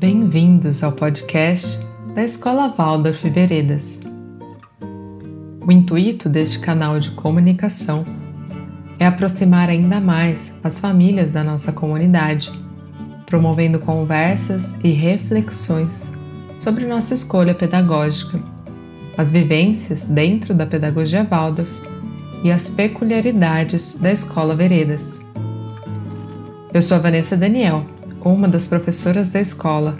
Bem-vindos ao podcast da Escola Waldorf Veredas. O intuito deste canal de comunicação é aproximar ainda mais as famílias da nossa comunidade, promovendo conversas e reflexões sobre nossa escolha pedagógica, as vivências dentro da pedagogia Waldorf e as peculiaridades da Escola Veredas. Eu sou a Vanessa Daniel, uma das professoras da escola,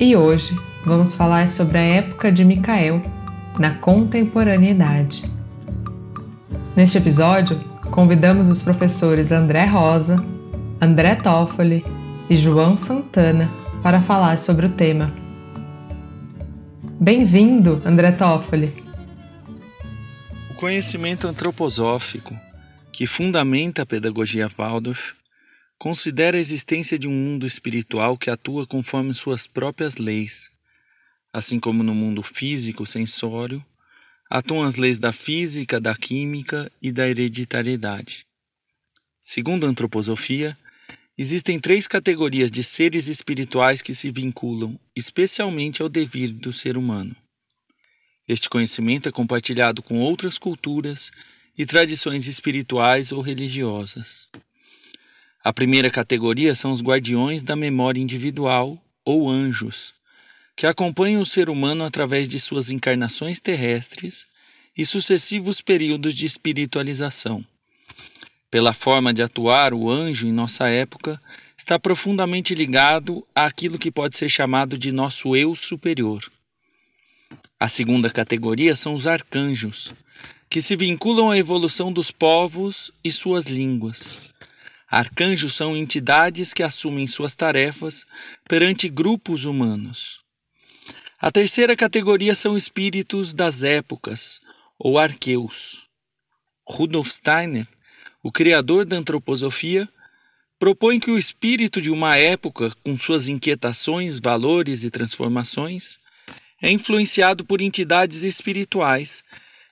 e hoje vamos falar sobre a época de Micael na contemporaneidade. Neste episódio, convidamos os professores André Rosa, André Toffoli e João Santana para falar sobre o tema. Bem-vindo, André Toffoli! O conhecimento antroposófico, que fundamenta a pedagogia Waldorf, considera a existência de um mundo espiritual que atua conforme suas próprias leis. Assim como no mundo físico sensório, atuam as leis da física, da química e da hereditariedade. Segundo a antroposofia, existem três categorias de seres espirituais que se vinculam especialmente ao devir do ser humano. Este conhecimento é compartilhado com outras culturas e tradições espirituais ou religiosas. A primeira categoria são os guardiões da memória individual, ou anjos, que acompanham o ser humano através de suas encarnações terrestres e sucessivos períodos de espiritualização. Pela forma de atuar, o anjo, em nossa época, está profundamente ligado àquilo que pode ser chamado de nosso eu superior. A segunda categoria são os arcanjos, que se vinculam à evolução dos povos e suas línguas. Arcanjos são entidades que assumem suas tarefas perante grupos humanos. A terceira categoria são espíritos das épocas, ou arqueus. Rudolf Steiner, o criador da antroposofia, propõe que o espírito de uma época, com suas inquietações, valores e transformações, é influenciado por entidades espirituais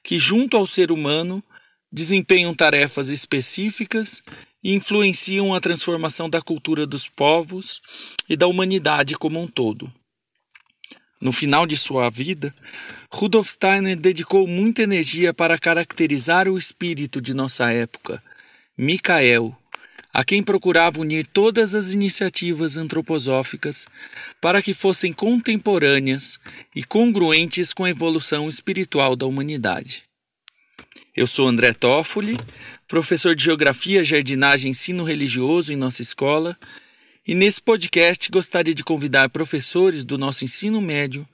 que, junto ao ser humano, desempenham tarefas específicas influenciam a transformação da cultura dos povos e da humanidade como um todo. No final de sua vida, Rudolf Steiner dedicou muita energia para caracterizar o espírito de nossa época, Michael, a quem procurava unir todas as iniciativas antroposóficas para que fossem contemporâneas e congruentes com a evolução espiritual da humanidade. Eu sou André Toffoli, professor de Geografia, Jardinagem e Ensino Religioso em nossa escola, e nesse podcast gostaria de convidar professores do nosso ensino médio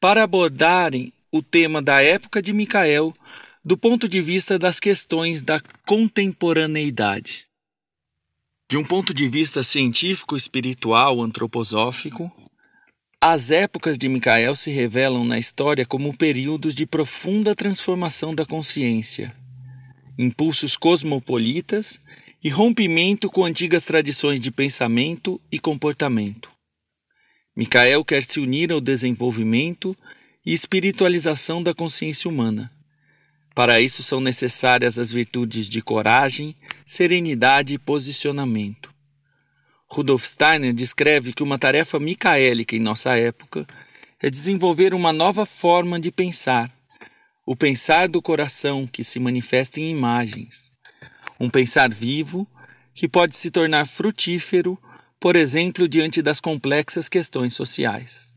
para abordarem o tema da época de Micael do ponto de vista das questões da contemporaneidade. De um ponto de vista científico, espiritual, antroposófico, as épocas de Micael se revelam na história como períodos de profunda transformação da consciência, impulsos cosmopolitas e rompimento com antigas tradições de pensamento e comportamento. Micael quer se unir ao desenvolvimento e espiritualização da consciência humana. Para isso são necessárias as virtudes de coragem, serenidade e posicionamento. Rudolf Steiner descreve que uma tarefa micaélica em nossa época é desenvolver uma nova forma de pensar, o pensar do coração que se manifesta em imagens, um pensar vivo que pode se tornar frutífero, por exemplo, diante das complexas questões sociais.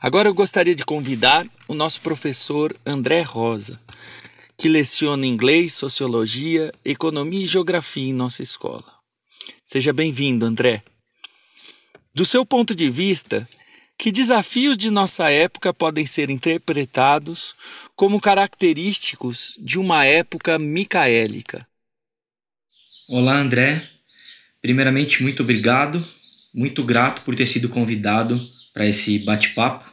Agora eu gostaria de convidar o nosso professor André Rosa, que leciona inglês, sociologia, economia e geografia em nossa escola. Seja bem-vindo, André. Do seu ponto de vista, que desafios de nossa época podem ser interpretados como característicos de uma época micaélica? Olá, André. Primeiramente, muito obrigado. Muito grato por ter sido convidado para esse bate-papo,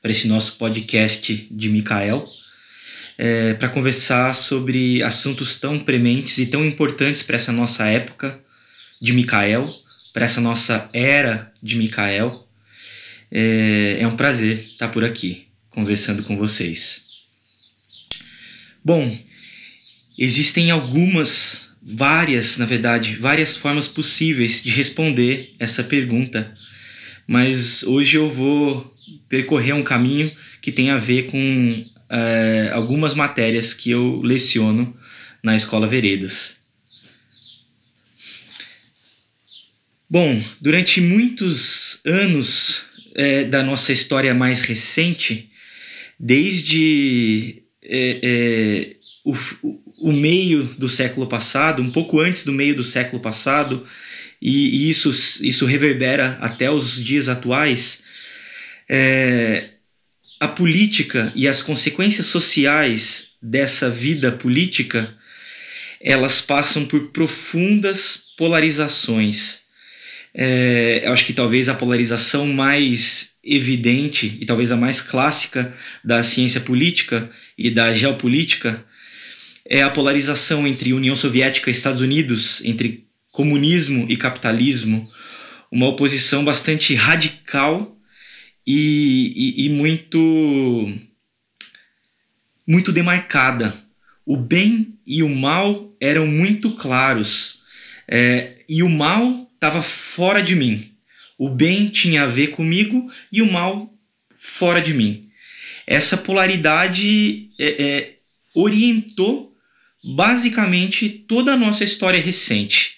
para esse nosso podcast de Micael, é, para conversar sobre assuntos tão prementes e tão importantes para essa nossa época de Micael, para essa nossa era de Micael. É, é um prazer estar por aqui conversando com vocês. Bom, existem algumas, várias, na verdade, várias formas possíveis de responder essa pergunta. mas hoje eu vou percorrer um caminho que tem a ver com é, algumas matérias que eu leciono na Escola Veredas. Bom, durante muitos anos é, da nossa história mais recente, desde é, é, o, o meio do século passado, um pouco antes do meio do século passado, e, e isso, isso reverbera até os dias atuais, é, a política e as consequências sociais dessa vida política elas passam por profundas polarizações. É, eu acho que talvez a polarização mais evidente e talvez a mais clássica da ciência política e da geopolítica é a polarização entre União Soviética e Estados Unidos, entre comunismo e capitalismo, uma oposição bastante radical e, e, e muito muito demarcada. O bem e o mal eram muito claros é, e o mal estava fora de mim. O bem tinha a ver comigo e o mal fora de mim. Essa polaridade é, é, orientou basicamente toda a nossa história recente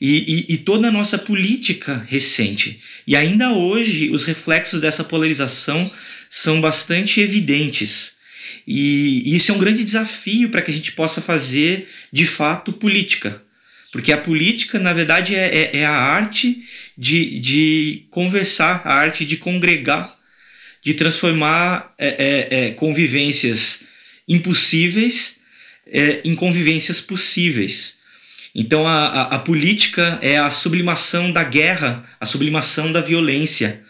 e, e, e, toda a nossa política recente. E ainda hoje os reflexos dessa polarização são bastante evidentes. E, e isso é um grande desafio para que a gente possa fazer de fato política. Porque a política, na verdade, é, é, é a arte de, de conversar, a arte de congregar, de transformar é, é, é convivências impossíveis é, em convivências possíveis. Então a, a, a, política é a sublimação da guerra, a sublimação da violência,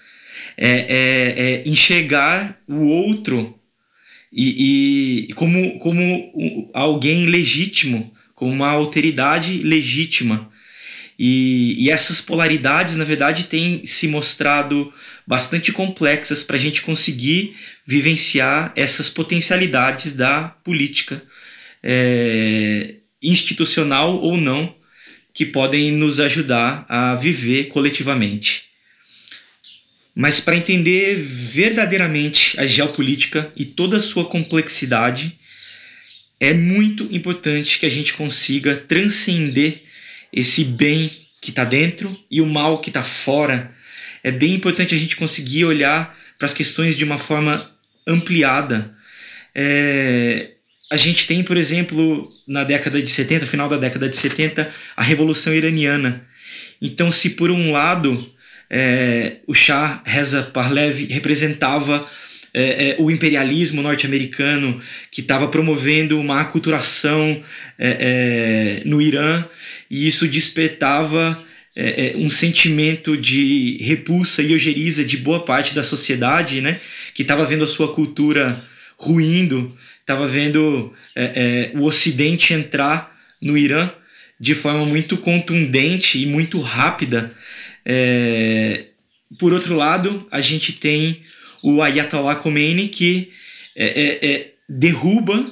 é, é, é enxergar o outro e, e, como, como alguém legítimo, como uma alteridade legítima. E, e essas polaridades, na verdade, têm se mostrado bastante complexas para a gente conseguir vivenciar essas potencialidades da política. É, institucional ou não, que podem nos ajudar a viver coletivamente. Mas para entender verdadeiramente a geopolítica e toda a sua complexidade, é muito importante que a gente consiga transcender esse bem que está dentro e o mal que está fora. É bem importante a gente conseguir olhar para as questões de uma forma ampliada. É, a gente tem, por exemplo, na década de 70, final da década de 70, a Revolução Iraniana. Então, se por um lado é, o Shah Reza Pahlavi representava é, é, o imperialismo norte-americano que estava promovendo uma aculturação é, é, no Irã e isso despertava é, um sentimento de repulsa e ojeriza de boa parte da sociedade, né, que estava vendo a sua cultura ruindo estava vendo é, é, o Ocidente entrar no Irã de forma muito contundente e muito rápida. É, por outro lado, a gente tem o Ayatollah Khomeini que é, é, é, derruba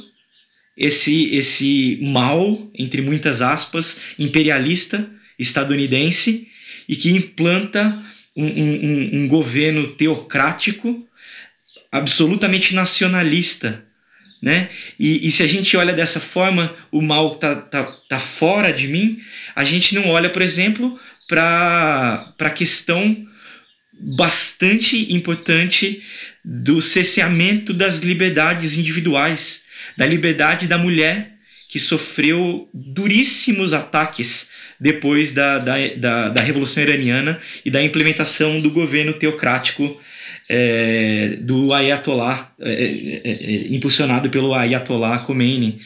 esse, esse mal, entre muitas aspas, imperialista estadunidense e que implanta um, um, um governo teocrático absolutamente nacionalista né? E, e, se a gente olha dessa forma, o mal tá, tá, tá fora de mim, a gente não olha, por exemplo, para a questão bastante importante do cerceamento das liberdades individuais, da liberdade da mulher que sofreu duríssimos ataques depois da, da, da, da Revolução Iraniana e da implementação do governo teocrático é, do Ayatollah, é, é, impulsionado pelo Ayatollah Khomeini.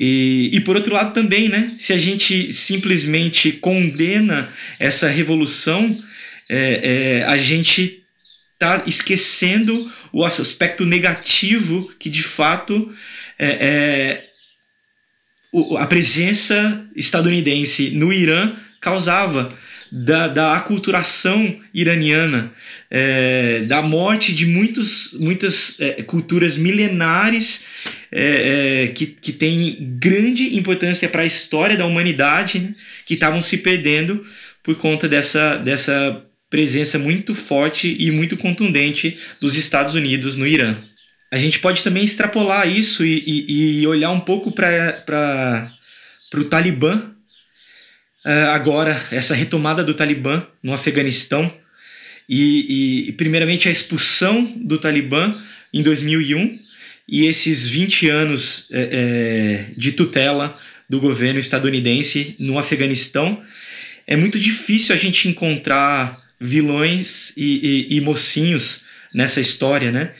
E, e por outro lado também, né, se a gente simplesmente condena essa revolução, é, é, a gente está esquecendo o aspecto negativo que de fato a presença estadunidense no Irã causava da, da aculturação iraniana, é, da morte de muitos, muitas é, culturas milenares é, é que, que têm grande importância para a história da humanidade, né, que estavam se perdendo por conta dessa, dessa presença muito forte e muito contundente dos Estados Unidos no Irã. A gente pode também extrapolar isso e, e, e olhar um pouco para o Talibã, uh, agora, essa retomada do Talibã no Afeganistão, e, e, primeiramente a expulsão do Talibã em 2001 e esses 20 anos é, de tutela do governo estadunidense no Afeganistão. É muito difícil a gente encontrar vilões e, e, e mocinhos nessa história, né?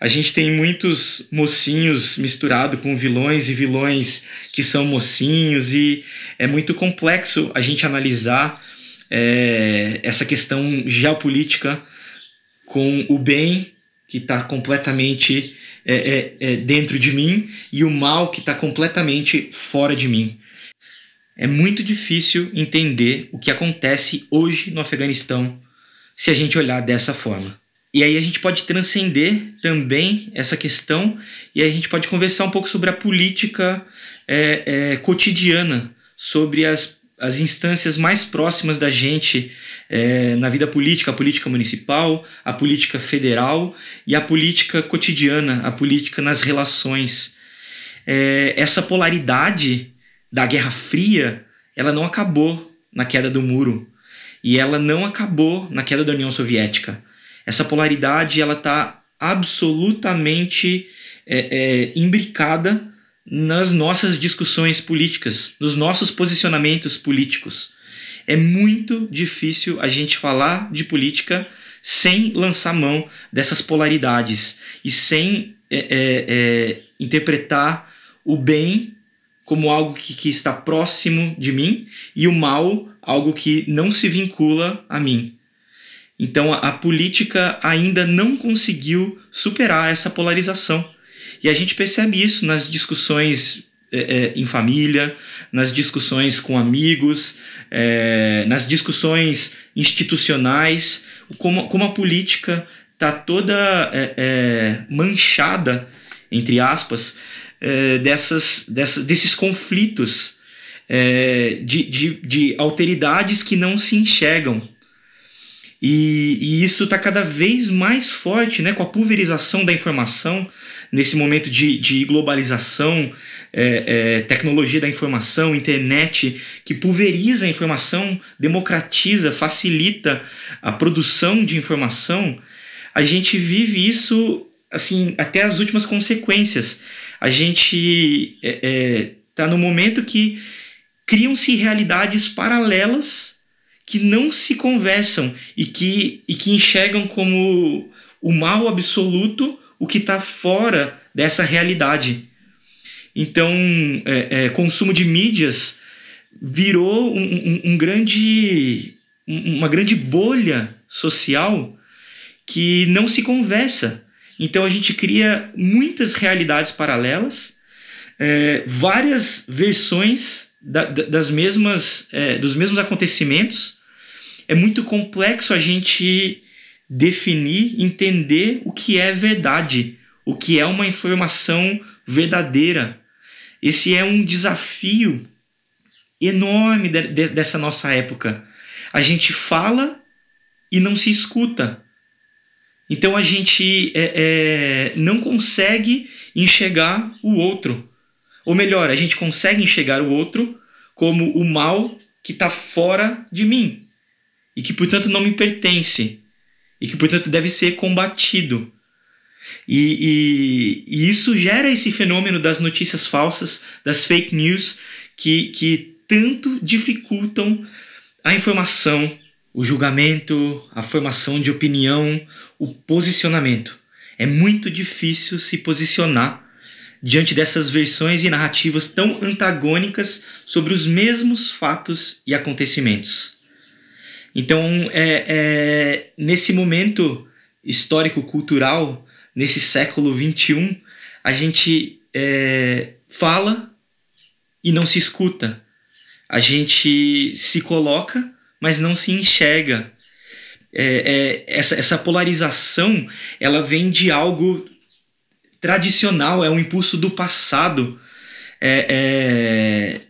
A gente tem muitos mocinhos misturado com vilões e vilões que são mocinhos e é muito complexo a gente analisar é, essa questão geopolítica com o bem que está completamente é, é, é, dentro de mim e o mal que está completamente fora de mim. É muito difícil entender o que acontece hoje no Afeganistão se a gente olhar dessa forma. E aí a gente pode transcender também essa questão e a gente pode conversar um pouco sobre a política é, é, cotidiana, sobre as as instâncias mais próximas da gente é, na vida política, a política municipal, a política federal e a política cotidiana, a política nas relações. É, essa polaridade da Guerra Fria, ela não acabou na queda do muro e ela não acabou na queda da União Soviética. Essa polaridade ela está absolutamente é, é, imbricada nas nossas discussões políticas, nos nossos posicionamentos políticos. É muito difícil a gente falar de política sem lançar mão dessas polaridades e sem é, é, é, interpretar o bem como algo que, que está próximo de mim e o mal algo que não se vincula a mim. Então a, a política ainda não conseguiu superar essa polarização. E a gente percebe isso nas discussões é, é, em família, nas discussões com amigos, é, nas discussões institucionais, como, como a política está toda é, é, manchada, entre aspas, é, dessas, dessas, desses conflitos de, de, de alteridades que não se enxergam. E, e isso está cada vez mais forte né, com a pulverização da informação, nesse momento de, de globalização, é, é, tecnologia da informação, internet, que pulveriza a informação, democratiza, facilita a produção de informação, a gente vive isso assim até as últimas consequências. A gente está é, é tá no momento que criam-se realidades paralelas que não se conversam e que, e que enxergam como o mal absoluto o que está fora dessa realidade. Então, é, é, consumo de mídias virou um, um, um grande, uma grande bolha social que não se conversa. Então, a gente cria muitas realidades paralelas, é, várias versões da, das mesmas, é, dos mesmos acontecimentos. É muito complexo a gente definir, entender o que é verdade, o que é uma informação verdadeira. Esse é um desafio enorme de, de, dessa nossa época. A gente fala e não se escuta. Então a gente é, é, não consegue enxergar o outro. Ou melhor, a gente consegue enxergar o outro como o mal que está fora de mim e que, portanto, não me pertence e que, portanto, deve ser combatido. E, e, e, isso gera esse fenômeno das notícias falsas, das fake news, que, que tanto dificultam a informação, o julgamento, a formação de opinião, o posicionamento. É muito difícil se posicionar diante dessas versões e narrativas tão antagônicas sobre os mesmos fatos e acontecimentos. Então, é, é, nesse momento histórico-cultural, nesse século XXI, a gente é, fala e não se escuta. A gente se coloca, mas não se enxerga. É, é, essa, essa polarização ela vem de algo tradicional, é um impulso do passado. É, é,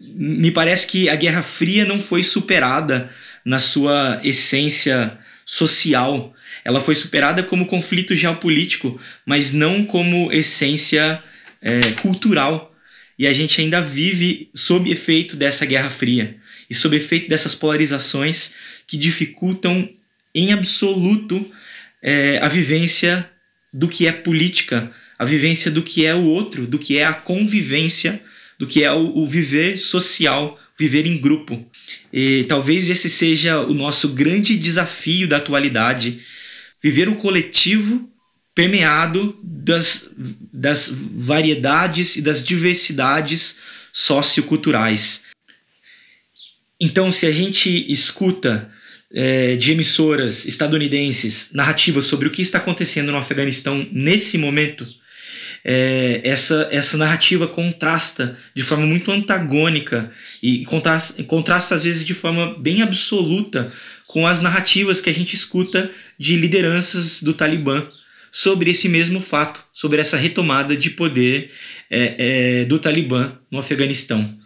me parece que a Guerra Fria não foi superada na sua essência social. Ela foi superada como conflito geopolítico, mas não como essência é, cultural. E a gente ainda vive sob efeito dessa Guerra Fria e sob efeito dessas polarizações que dificultam em absoluto é, a vivência do que é política, a vivência do que é o outro, do que é a convivência, do que é o, o viver social, viver em grupo. E talvez esse seja o nosso grande desafio da atualidade, viver o coletivo permeado das, das variedades e das diversidades socioculturais. Então, se a gente escuta é, de emissoras estadunidenses narrativas sobre o que está acontecendo no Afeganistão nesse momento, é, essa, essa narrativa contrasta de forma muito antagônica e contrasta, contrasta às vezes de forma bem absoluta com as narrativas que a gente escuta de lideranças do Talibã sobre esse mesmo fato, sobre essa retomada de poder é, é, do Talibã no Afeganistão.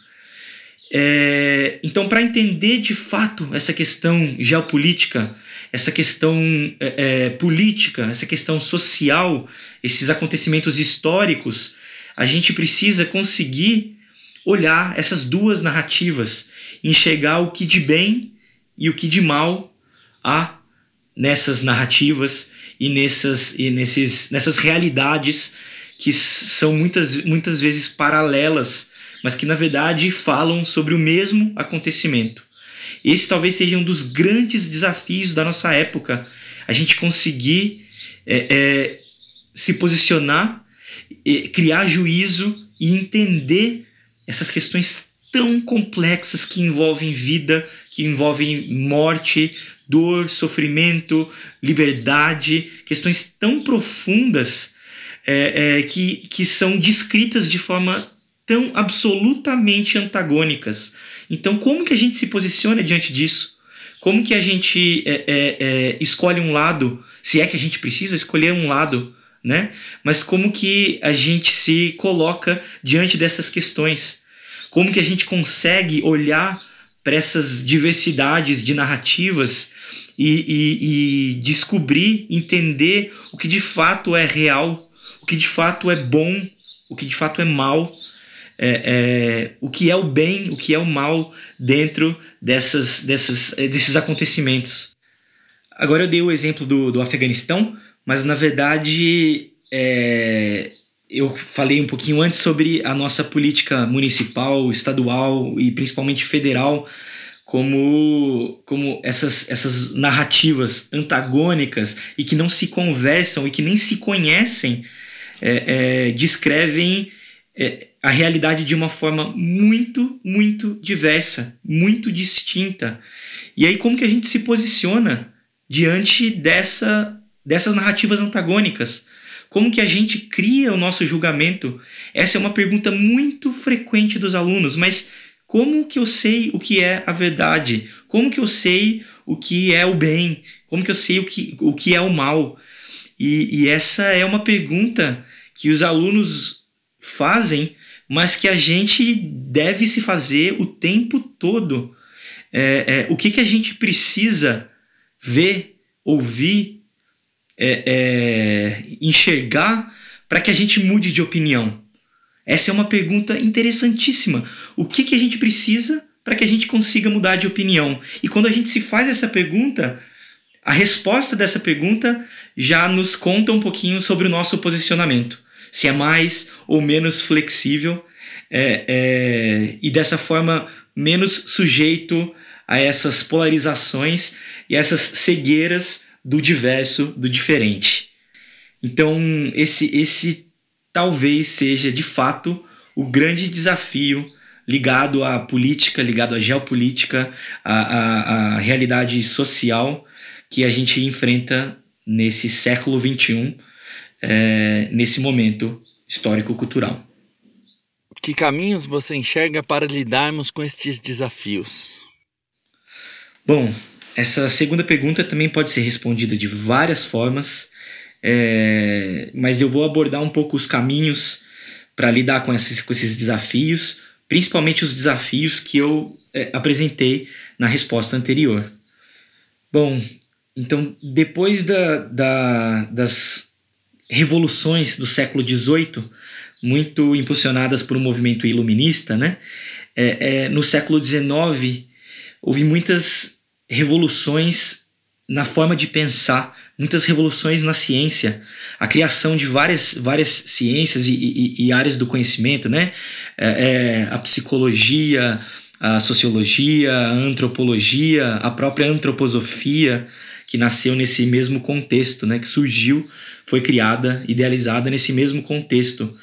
É, então, para entender de fato essa questão geopolítica, essa questão é, é, política, essa questão social, esses acontecimentos históricos, a gente precisa conseguir olhar essas duas narrativas, enxergar o que de bem e o que de mal há nessas narrativas e nessas, e nesses, nessas realidades que são muitas, muitas vezes paralelas mas que na verdade falam sobre o mesmo acontecimento. Esse talvez seja um dos grandes desafios da nossa época, a gente conseguir é, é, se posicionar, é, criar juízo e entender essas questões tão complexas que envolvem vida, que envolvem morte, dor, sofrimento, liberdade, questões tão profundas é, é, que, que são descritas de forma tão absolutamente antagônicas. Então, como que a gente se posiciona diante disso? Como que a gente é, é, é, escolhe um lado, se é que a gente precisa escolher um lado, né? Mas como que a gente se coloca diante dessas questões? Como que a gente consegue olhar para essas diversidades de narrativas e, e, e descobrir, entender o que de fato é real, o que de fato é bom, o que de fato é mal, é, é, o que é o bem, o que é o mal dentro dessas, dessas, é, desses acontecimentos. Agora eu dei o exemplo do, do Afeganistão, mas na verdade é, eu falei um pouquinho antes sobre a nossa política municipal, estadual e principalmente federal, como, como essas, essas narrativas antagônicas e que não se conversam e que nem se conhecem é, é, descrevem é, a realidade de uma forma muito, muito diversa, muito distinta. E aí, como que a gente se posiciona diante dessa, dessas narrativas antagônicas? Como que a gente cria o nosso julgamento? Essa é uma pergunta muito frequente dos alunos, mas como que eu sei o que é a verdade? Como que eu sei o que é o bem? Como que eu sei o que, o que é o mal? E, e essa é uma pergunta que os alunos fazem, mas que a gente deve se fazer o tempo todo. É, é, o que, que a gente precisa ver, ouvir, é, é enxergar para que a gente mude de opinião? Essa é uma pergunta interessantíssima. O que, que a gente precisa para que a gente consiga mudar de opinião? E quando a gente se faz essa pergunta, a resposta dessa pergunta já nos conta um pouquinho sobre o nosso posicionamento se é mais ou menos flexível é, é, e dessa forma menos sujeito a essas polarizações e essas cegueiras do diverso, do diferente. Então, esse, esse talvez seja de fato o grande desafio ligado à política, ligado à geopolítica, à, à, à realidade social que a gente enfrenta nesse século XXI é, nesse momento histórico-cultural. Que caminhos você enxerga para lidarmos com estes desafios? Bom, essa segunda pergunta também pode ser respondida de várias formas, é, mas eu vou abordar um pouco os caminhos para lidar com esses, com esses desafios, principalmente os desafios que eu é, apresentei na resposta anterior. Bom, então depois da, da, das revoluções do século XVIII, muito impulsionadas por um movimento iluminista, né? É, é, no século XIX houve muitas revoluções na forma de pensar, muitas revoluções na ciência, a criação de várias, várias ciências e, e, e áreas do conhecimento, né? É, é, a psicologia, a sociologia, a antropologia, a própria antroposofia, que nasceu nesse mesmo contexto, né? Que surgiu, foi criada, idealizada nesse mesmo contexto.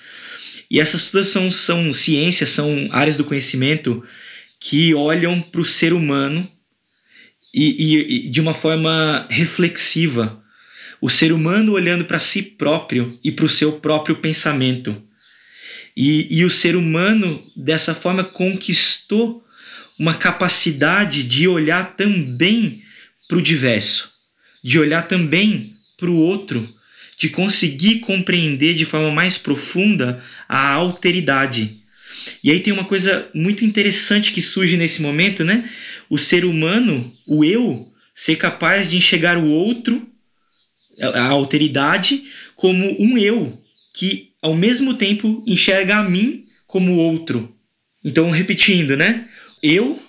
E essas todas são, são ciências, são áreas do conhecimento que olham para o ser humano e, e, e de uma forma reflexiva. O ser humano olhando para si próprio e para o seu próprio pensamento. E, e o ser humano, dessa forma, conquistou uma capacidade de olhar também para o diverso, de olhar também para o outro, de conseguir compreender de forma mais profunda a alteridade. E aí tem uma coisa muito interessante que surge nesse momento, né? o ser humano, o eu, ser capaz de enxergar o outro, a alteridade, como um eu que ao mesmo tempo enxerga a mim como outro. Então, repetindo, né? Eu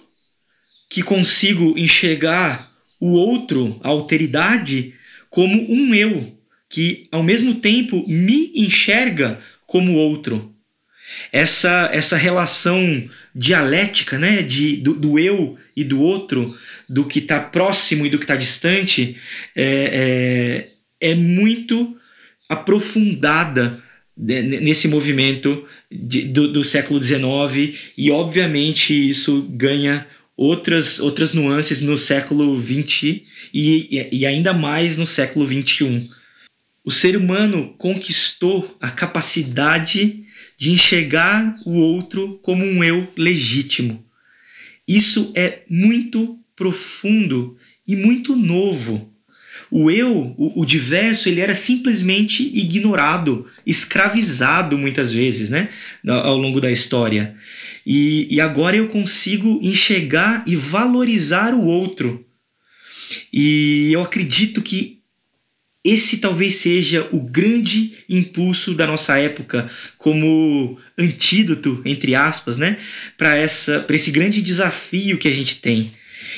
que consigo enxergar o outro, a alteridade, como um eu que ao mesmo tempo me enxerga como outro essa, essa relação dialética né, de, do, do eu e do outro, do que está próximo e do que está distante, é, é, é, muito aprofundada nesse movimento de, do, do século XIX e, obviamente, isso ganha outras, outras nuances no século XX e, e ainda mais no século XXI. O ser humano conquistou a capacidade de enxergar o outro como um eu legítimo. Isso é muito profundo e muito novo. O eu, o, o, diverso, ele era simplesmente ignorado, escravizado muitas vezes, né, ao longo da história. E, e agora eu consigo enxergar e valorizar o outro. E eu acredito que esse talvez seja o grande impulso da nossa época como antídoto, entre aspas, né, para essa para esse grande desafio que a gente tem.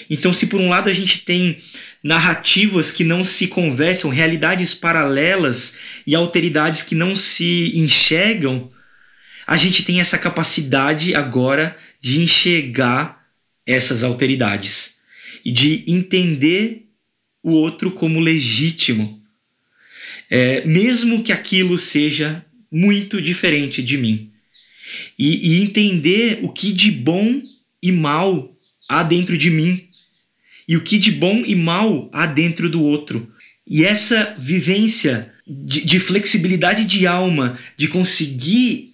Então, se por um lado a gente tem narrativas que não se conversam, realidades paralelas e alteridades que não se enxergam, a gente tem essa capacidade agora de enxergar essas alteridades e de entender o outro como legítimo é, mesmo que aquilo seja muito diferente de mim. E, e entender o que de bom e mal há dentro de mim e o que de bom e mal há dentro do outro. E essa vivência de, de, flexibilidade de alma, de conseguir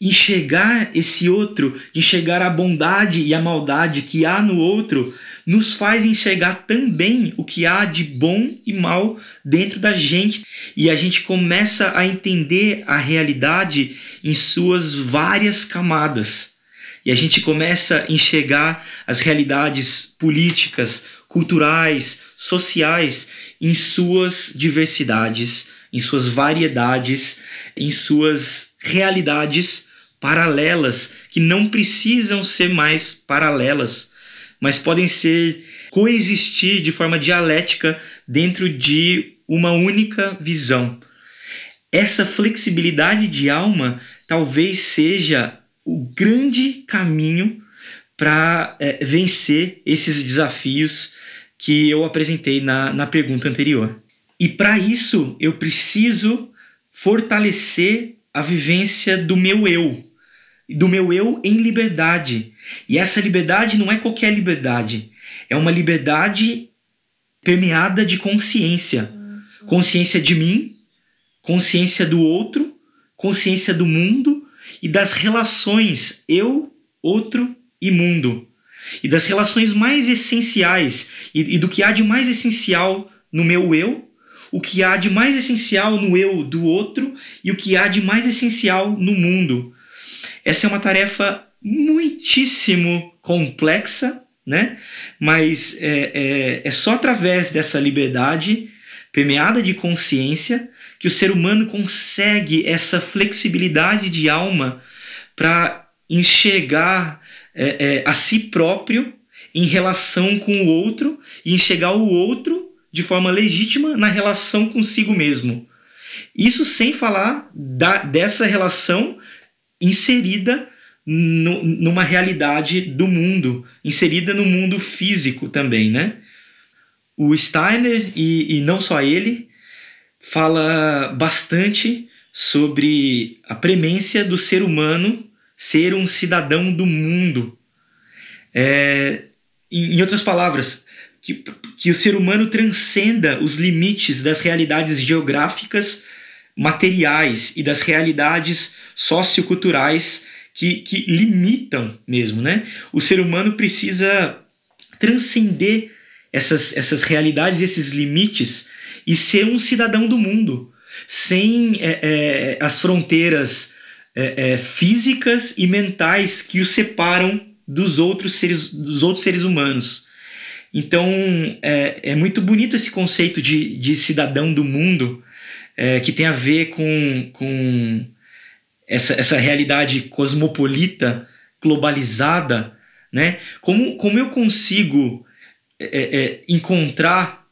enxergar esse outro, enxergar a bondade e a maldade que há no outro, nos faz enxergar também o que há de bom e mal dentro da gente. E a gente começa a entender a realidade em suas várias camadas. E a gente começa a enxergar as realidades políticas, culturais, sociais em suas diversidades, em suas variedades, em suas realidades paralelas, que não precisam ser mais paralelas mas podem ser coexistir de forma dialética dentro de uma única visão. Essa flexibilidade de alma talvez seja o grande caminho para é, vencer esses desafios que eu apresentei na, na pergunta anterior. E para isso eu preciso fortalecer a vivência do meu eu, do meu eu em liberdade. E essa liberdade não é qualquer liberdade, é uma liberdade permeada de consciência. Consciência de mim, consciência do outro, consciência do mundo e das relações eu, outro e mundo. E das relações mais essenciais e, e do que há de mais essencial no meu eu, o que há de mais essencial no eu do outro e o que há de mais essencial no mundo. Essa é uma tarefa muitíssimo complexa, né? Mas é, é, é só através dessa liberdade permeada de consciência que o ser humano consegue essa flexibilidade de alma para enxergar é, é, a si próprio em relação com o outro e enxergar o outro de forma legítima na relação consigo mesmo. Isso sem falar da, dessa relação inserida no, numa realidade do mundo, inserida no mundo físico também, né? O Steiner, e, e não só ele, fala bastante sobre a premência do ser humano ser um cidadão do mundo. É, em, outras palavras, que, que o ser humano transcenda os limites das realidades geográficas, materiais e das realidades socioculturais que, que limitam mesmo, né? O ser humano precisa transcender essas, essas realidades, esses limites e ser um cidadão do mundo, sem é, é, as fronteiras é, é físicas e mentais que o separam dos outros seres, dos outros seres humanos. Então é, é muito bonito esse conceito de, de cidadão do mundo, é, que tem a ver com, com essa, essa realidade cosmopolita, globalizada, né? Como, como eu consigo é, é, encontrar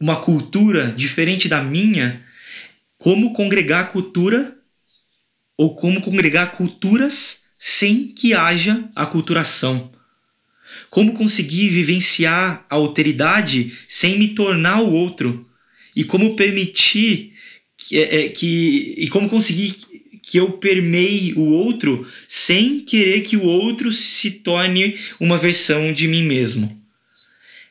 uma cultura diferente da minha, como congregar a cultura ou como congregar culturas sem que haja aculturação. Como conseguir vivenciar a alteridade sem me tornar o outro? E como permitir que, é, é que e como conseguir que eu permeie o outro sem querer que o outro se torne uma versão de mim mesmo?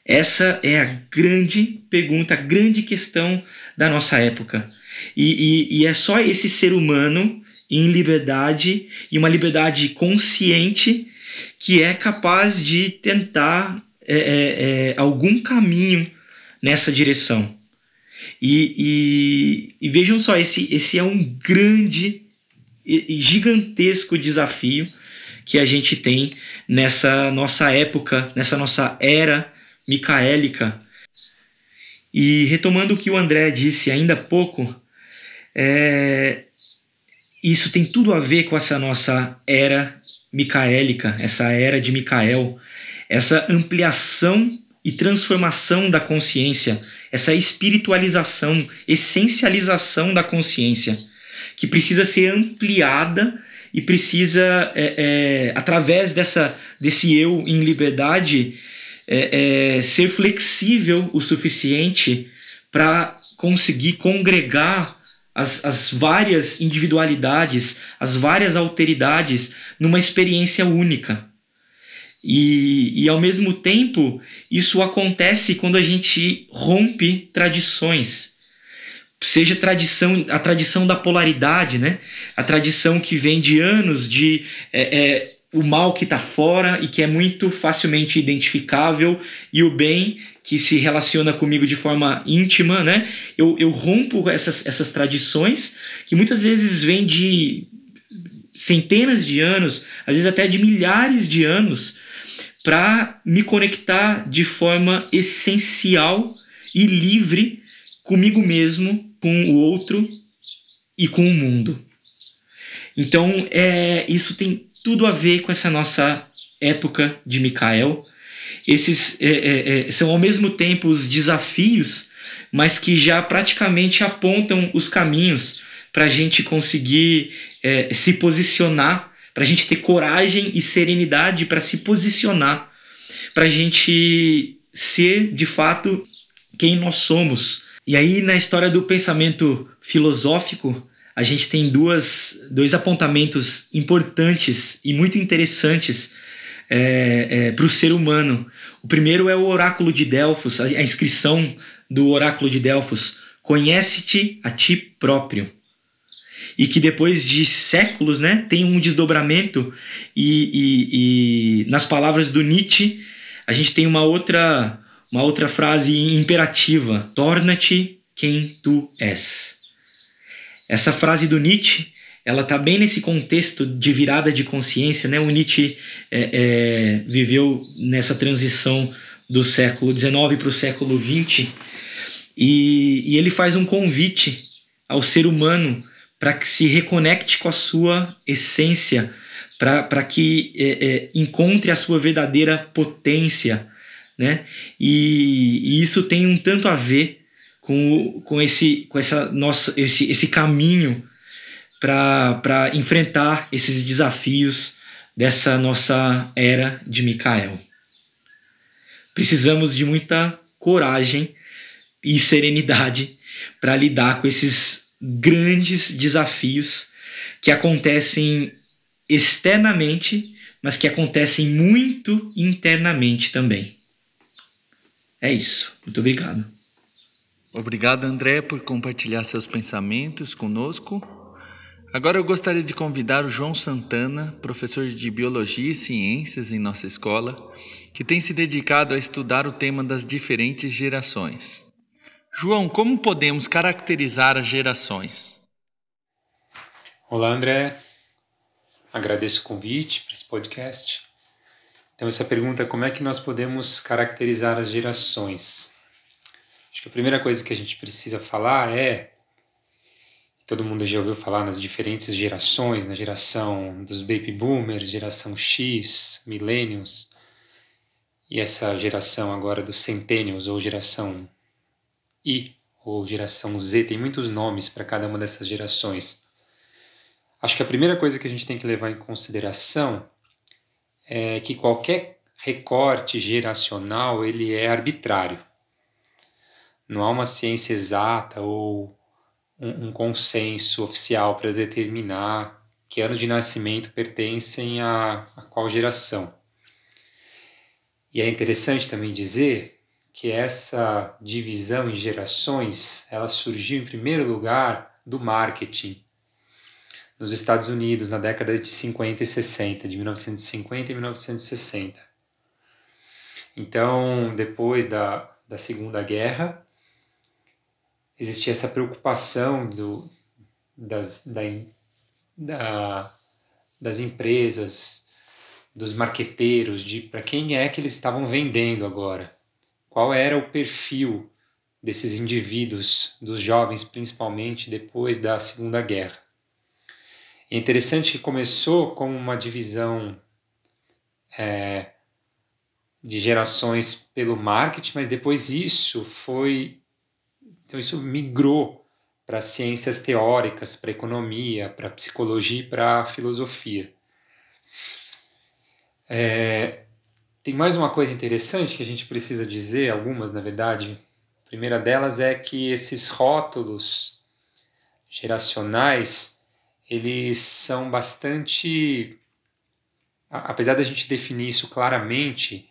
Essa é a grande pergunta, a grande questão da nossa época. E, e, e é só esse ser humano em liberdade e uma liberdade consciente que é capaz de tentar é, é, é, algum caminho nessa direção. E, e, e, vejam só, esse, esse é um grande gigantesco desafio que a gente tem nessa nossa época, nessa nossa era micaélica. E retomando o que o André disse ainda há pouco, é, isso tem tudo a ver com essa nossa era micaélica, essa era de Micael, essa ampliação e transformação da consciência, essa espiritualização, essencialização da consciência que precisa ser ampliada e precisa, é, é, através dessa, desse eu em liberdade, é, é ser flexível o suficiente para conseguir congregar as, as várias individualidades, as várias alteridades numa experiência única. E, e ao mesmo tempo, isso acontece quando a gente rompe tradições seja tradição a tradição da polaridade, né? A tradição que vem de anos de é, é, o mal que está fora e que é muito facilmente identificável e o bem que se relaciona comigo de forma íntima, né? Eu, eu rompo essas, essas tradições que muitas vezes vêm de centenas de anos, às vezes até de milhares de anos, para me conectar de forma essencial e livre comigo mesmo com o outro e com o mundo. Então, é, isso tem tudo a ver com essa nossa época de Micael. Esses é, é, é, são ao mesmo tempo os desafios, mas que já praticamente apontam os caminhos para a gente conseguir é, se posicionar, para a gente ter coragem e serenidade para se posicionar, para a gente ser de fato quem nós somos e aí, na história do pensamento filosófico, a gente tem duas, dois apontamentos importantes e muito interessantes é, é, para o ser humano. O primeiro é o oráculo de Delfos, a, a inscrição do oráculo de Delfos: Conhece-te a ti próprio. E que depois de séculos né, tem um desdobramento, e, e, e nas palavras do Nietzsche, a gente tem uma outra uma outra frase imperativa: torna-te quem tu és. Essa frase do Nietzsche ela está bem nesse contexto de virada de consciência, né? O Nietzsche é, é, viveu nessa transição do século XIX para o século XX e, e ele faz um convite ao ser humano para que se reconecte com a sua essência, para que é, é, encontre a sua verdadeira potência, né? E, e, isso tem um tanto a ver com, com esse com essa nossa esse, esse caminho para enfrentar esses desafios dessa nossa era de Micael. Precisamos de muita coragem e serenidade para lidar com esses grandes desafios que acontecem externamente, mas que acontecem muito internamente também. É isso. Muito obrigado. Obrigado, André, por compartilhar seus pensamentos conosco. Agora eu gostaria de convidar o João Santana, professor de Biologia e Ciências em nossa escola, que tem se dedicado a estudar o tema das diferentes gerações. João, como podemos caracterizar as gerações? Olá, André. Agradeço o convite para esse podcast. Então, essa pergunta como é que nós podemos caracterizar as gerações? Acho que a primeira coisa que a gente precisa falar é todo mundo já ouviu falar nas diferentes gerações, na geração dos baby boomers, geração X, millennials, e essa geração agora dos centennials ou geração I ou geração Z, tem muitos nomes para cada uma dessas gerações. Acho que a primeira coisa que a gente tem que levar em consideração é que qualquer recorte geracional ele é arbitrário. Não há uma ciência exata ou um, um consenso oficial para determinar que anos de nascimento pertencem a, a qual geração. E é interessante também dizer que essa divisão em gerações, ela surgiu em primeiro lugar do marketing nos Estados Unidos na década de 50 e 60, de 1950 e 1960. Então, depois da, da Segunda Guerra, existia essa preocupação do, das, da, da, das empresas, dos marqueteiros, de para quem é que eles estavam vendendo agora, qual era o perfil desses indivíduos, dos jovens principalmente depois da Segunda Guerra. É interessante que começou como uma divisão é, de gerações pelo marketing, mas depois isso foi então isso migrou para ciências teóricas, para economia, para psicologia e para filosofia. É, tem mais uma coisa interessante que a gente precisa dizer, algumas na verdade. A primeira delas é que esses rótulos geracionais eles são bastante apesar da gente definir isso claramente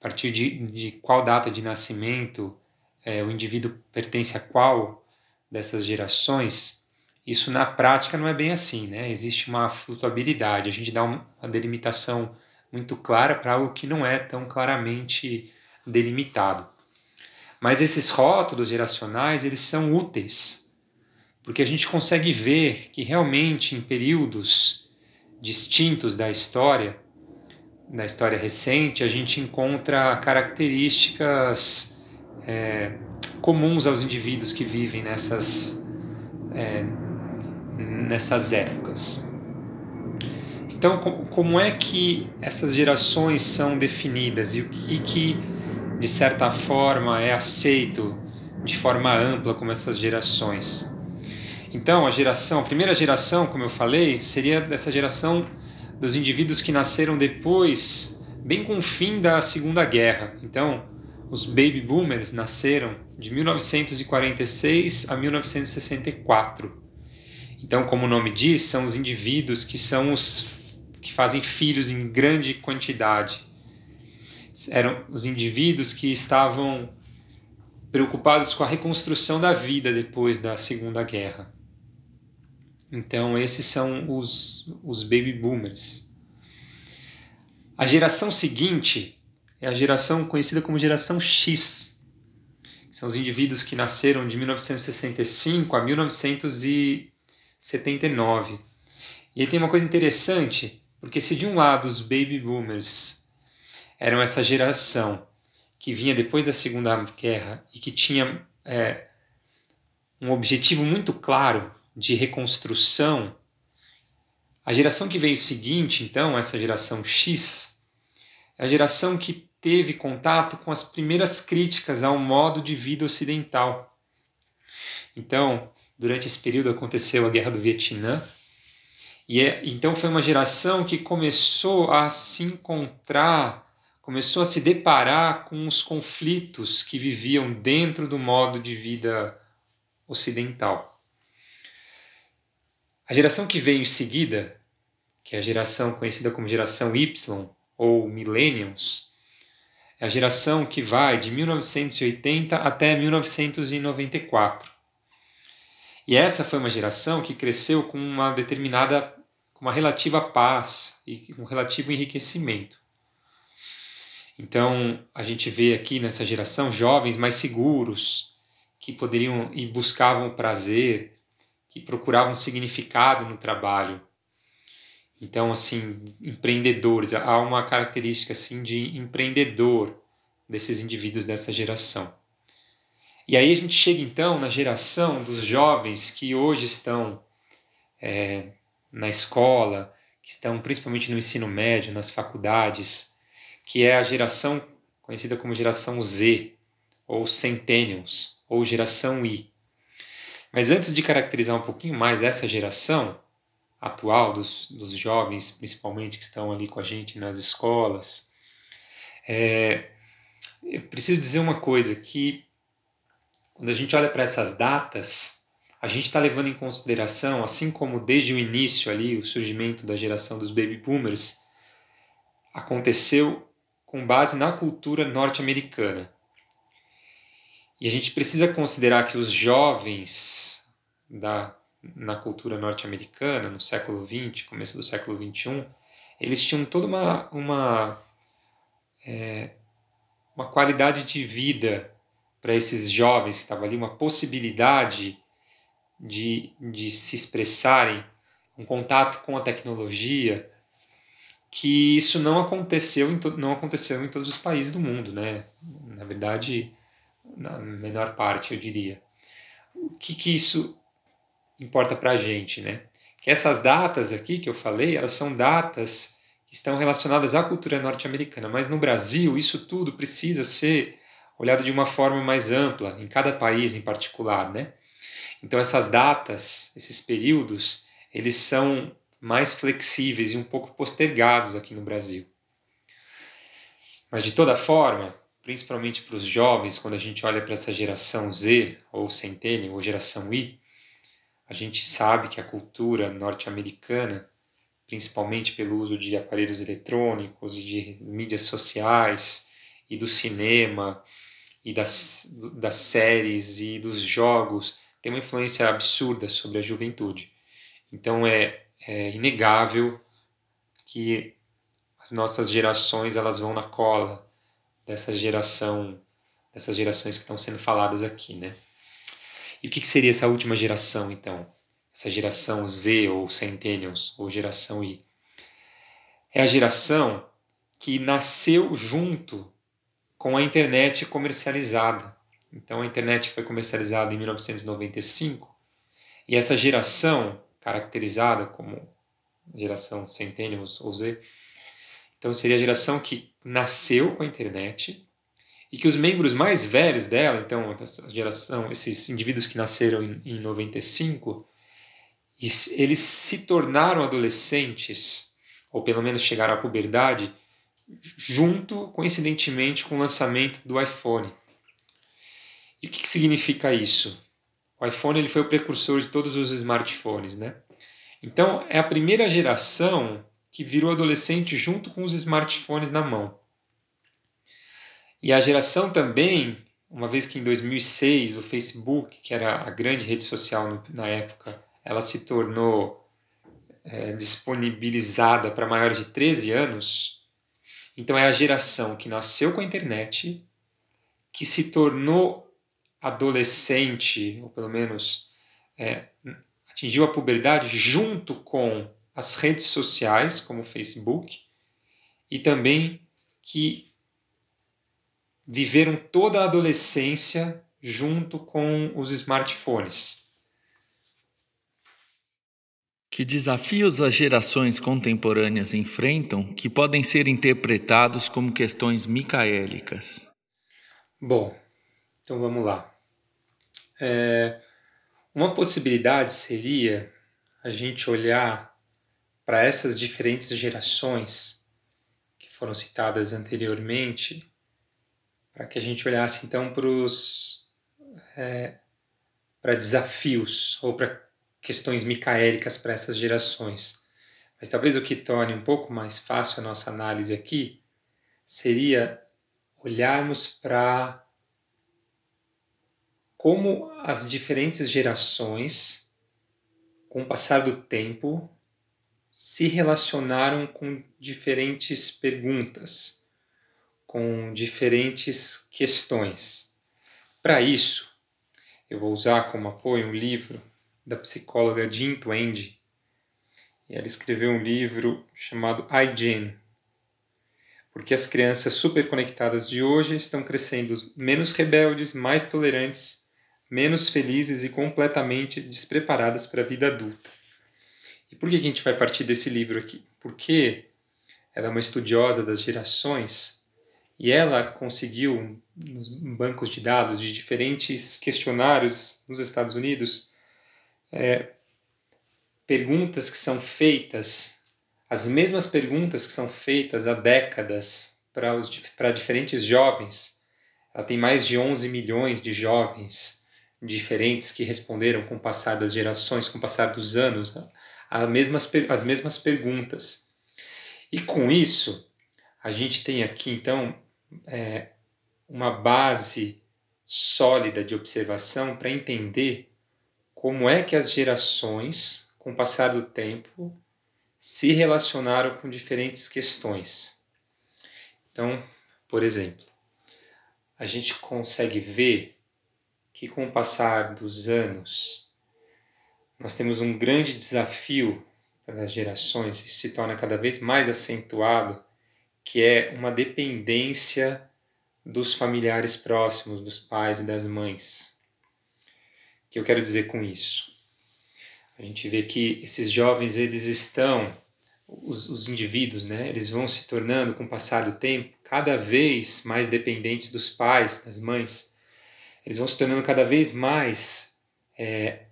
a partir de, de qual data de nascimento é, o indivíduo pertence a qual dessas gerações, isso na prática não é bem assim, né? Existe uma flutuabilidade, a gente dá uma delimitação muito clara para algo que não é tão claramente delimitado. Mas esses rótulos geracionais, eles são úteis, porque a gente consegue ver que realmente em períodos distintos da história, da história recente, a gente encontra características é, comuns aos indivíduos que vivem nessas, é, nessas épocas. Então, como é que essas gerações são definidas e o que, de certa forma, é aceito de forma ampla como essas gerações? Então, a geração, a primeira geração, como eu falei, seria dessa geração dos indivíduos que nasceram depois, bem com o fim da Segunda Guerra. Então, os baby boomers nasceram de 1946 a 1964. Então, como o nome diz, são os indivíduos que são os que fazem filhos em grande quantidade. Eram os indivíduos que estavam preocupados com a reconstrução da vida depois da Segunda Guerra. Então, esses são os, os baby boomers. A geração seguinte é a geração conhecida como geração X. São os indivíduos que nasceram de 1965 a 1979. E aí tem uma coisa interessante, porque se de um lado os baby boomers eram essa geração que vinha depois da Segunda Guerra e que tinha é, um objetivo muito claro de reconstrução, a geração que veio seguinte, então, essa geração X, é a geração que teve contato com as primeiras críticas ao modo de vida ocidental. Então, durante esse período aconteceu a Guerra do Vietnã, e é, então foi uma geração que começou a se encontrar, começou a se deparar com os conflitos que viviam dentro do modo de vida ocidental. A geração que veio em seguida, que é a geração conhecida como geração Y ou Millennials, é a geração que vai de 1980 até 1994. E essa foi uma geração que cresceu com uma determinada com uma relativa paz e um relativo enriquecimento. Então, a gente vê aqui nessa geração jovens mais seguros, que poderiam e buscavam prazer, que procuravam significado no trabalho. Então, assim, empreendedores, há uma característica assim de empreendedor desses indivíduos dessa geração. E aí a gente chega então na geração dos jovens que hoje estão é, na escola, que estão principalmente no ensino médio, nas faculdades, que é a geração conhecida como geração Z, ou Centennials, ou geração I. Mas antes de caracterizar um pouquinho mais essa geração atual, dos, dos jovens principalmente que estão ali com a gente nas escolas, é, eu preciso dizer uma coisa, que quando a gente olha para essas datas, a gente está levando em consideração, assim como desde o início ali, o surgimento da geração dos baby boomers, aconteceu com base na cultura norte-americana. E a gente precisa considerar que os jovens da, na cultura norte-americana, no século XX, começo do século XXI, eles tinham toda uma, uma, é, uma qualidade de vida para esses jovens que estavam ali, uma possibilidade de, de se expressarem, um contato com a tecnologia, que isso não aconteceu em, não aconteceu em todos os países do mundo, né? Na verdade, na menor parte, eu diria. O que, que isso importa para a gente, né? Que essas datas aqui que eu falei, elas são datas que estão relacionadas à cultura norte-americana, mas no Brasil isso tudo precisa ser olhado de uma forma mais ampla, em cada país em particular, né? Então essas datas, esses períodos, eles são mais flexíveis e um pouco postergados aqui no Brasil. Mas de toda forma, principalmente para os jovens, quando a gente olha para essa geração Z, ou Centennial, ou geração Y, a gente sabe que a cultura norte-americana, principalmente pelo uso de aparelhos eletrônicos e de mídias sociais e do cinema e das, das séries e dos jogos, tem uma influência absurda sobre a juventude. Então é, é inegável que as nossas gerações elas vão na cola dessa geração, dessas gerações que estão sendo faladas aqui, né? E o que, que seria essa última geração, então? Essa geração Z ou Centennials ou geração Y? É a geração que nasceu junto com a internet comercializada. Então a internet foi comercializada em 1995 e essa geração, caracterizada como geração Centennials ou Z, então seria a geração que nasceu com a internet e que os membros mais velhos dela, então essa geração, esses indivíduos que nasceram em, em 95, eles se tornaram adolescentes ou pelo menos chegaram à puberdade junto, coincidentemente, com o lançamento do iPhone. E o que, que significa isso? O iPhone ele foi o precursor de todos os smartphones, né? Então é a primeira geração que virou adolescente junto com os smartphones na mão. E a geração também, uma vez que em 2006 o Facebook, que era a grande rede social na época, ela se tornou é, disponibilizada para maiores de 13 anos, então é a geração que nasceu com a internet, que se tornou adolescente, ou pelo menos é, atingiu a puberdade junto com as redes sociais, como o Facebook, e também que viveram toda a adolescência junto com os smartphones. Que desafios as gerações contemporâneas enfrentam que podem ser interpretados como questões micaélicas? Bom, então vamos lá. É, uma possibilidade seria a gente olhar para essas diferentes gerações que foram citadas anteriormente, para que a gente olhasse então para os é, para desafios ou para questões micaélicas para essas gerações. Mas talvez o que torne um pouco mais fácil a nossa análise aqui seria olharmos para como as diferentes gerações, com o passar do tempo, se relacionaram com diferentes perguntas, com diferentes questões. Para isso, eu vou usar como apoio um livro da psicóloga Jean Twenge. Ela escreveu um livro chamado iGen, porque as crianças superconectadas de hoje estão crescendo menos rebeldes, mais tolerantes, menos felizes e completamente despreparadas para a vida adulta. E por que a gente vai partir desse livro aqui? Porque ela é uma estudiosa das gerações e ela conseguiu, nos bancos de dados de diferentes questionários nos Estados Unidos, é, perguntas que são feitas, as mesmas perguntas que são feitas há décadas para, diferentes jovens. Ela tem mais de 11 milhões de jovens diferentes que responderam com o passar das gerações, com o passar dos anos, né? as, mesmas, as mesmas perguntas. E com isso, a gente tem aqui então é, uma base sólida de observação para entender como é que as gerações, com o passar do tempo, se relacionaram com diferentes questões. Então, por exemplo, a gente consegue ver que com o passar dos anos, nós temos um grande desafio para as gerações, isso se torna cada vez mais acentuado, que é uma dependência dos familiares próximos, dos pais e das mães que eu quero dizer com isso? A gente vê que esses jovens eles estão, os, os indivíduos, né, eles vão se tornando com o passar do tempo cada vez mais dependentes dos pais, das mães. Eles vão se tornando cada vez mais é,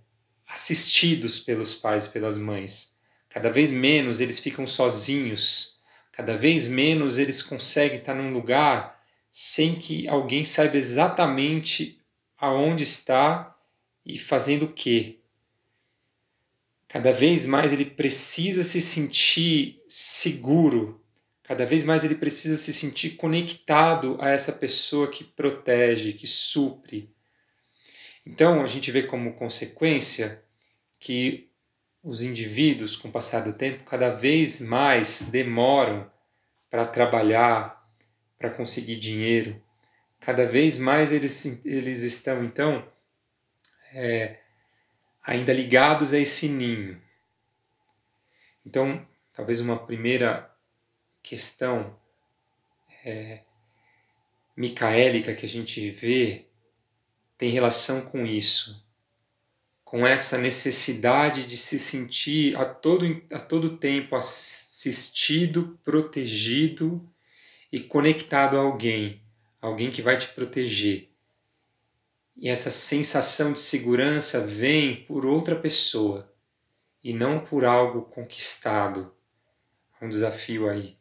assistidos pelos pais e pelas mães. Cada vez menos eles ficam sozinhos. Cada vez menos eles conseguem estar num lugar sem que alguém saiba exatamente aonde está e fazendo o quê? Cada vez mais ele precisa se sentir seguro, cada vez mais ele precisa se sentir conectado a essa pessoa que protege, que supre. Então a gente vê como consequência que os indivíduos, com o passar do tempo, cada vez mais demoram para trabalhar, para conseguir dinheiro. Cada vez mais eles, eles estão, então, é, ainda ligados a esse ninho. Então, talvez uma primeira questão é, micaélica que a gente vê tem relação com isso, com essa necessidade de se sentir a todo, a todo tempo assistido, protegido e conectado a alguém, alguém que vai te proteger. E essa sensação de segurança vem por outra pessoa e não por algo conquistado. Um desafio aí.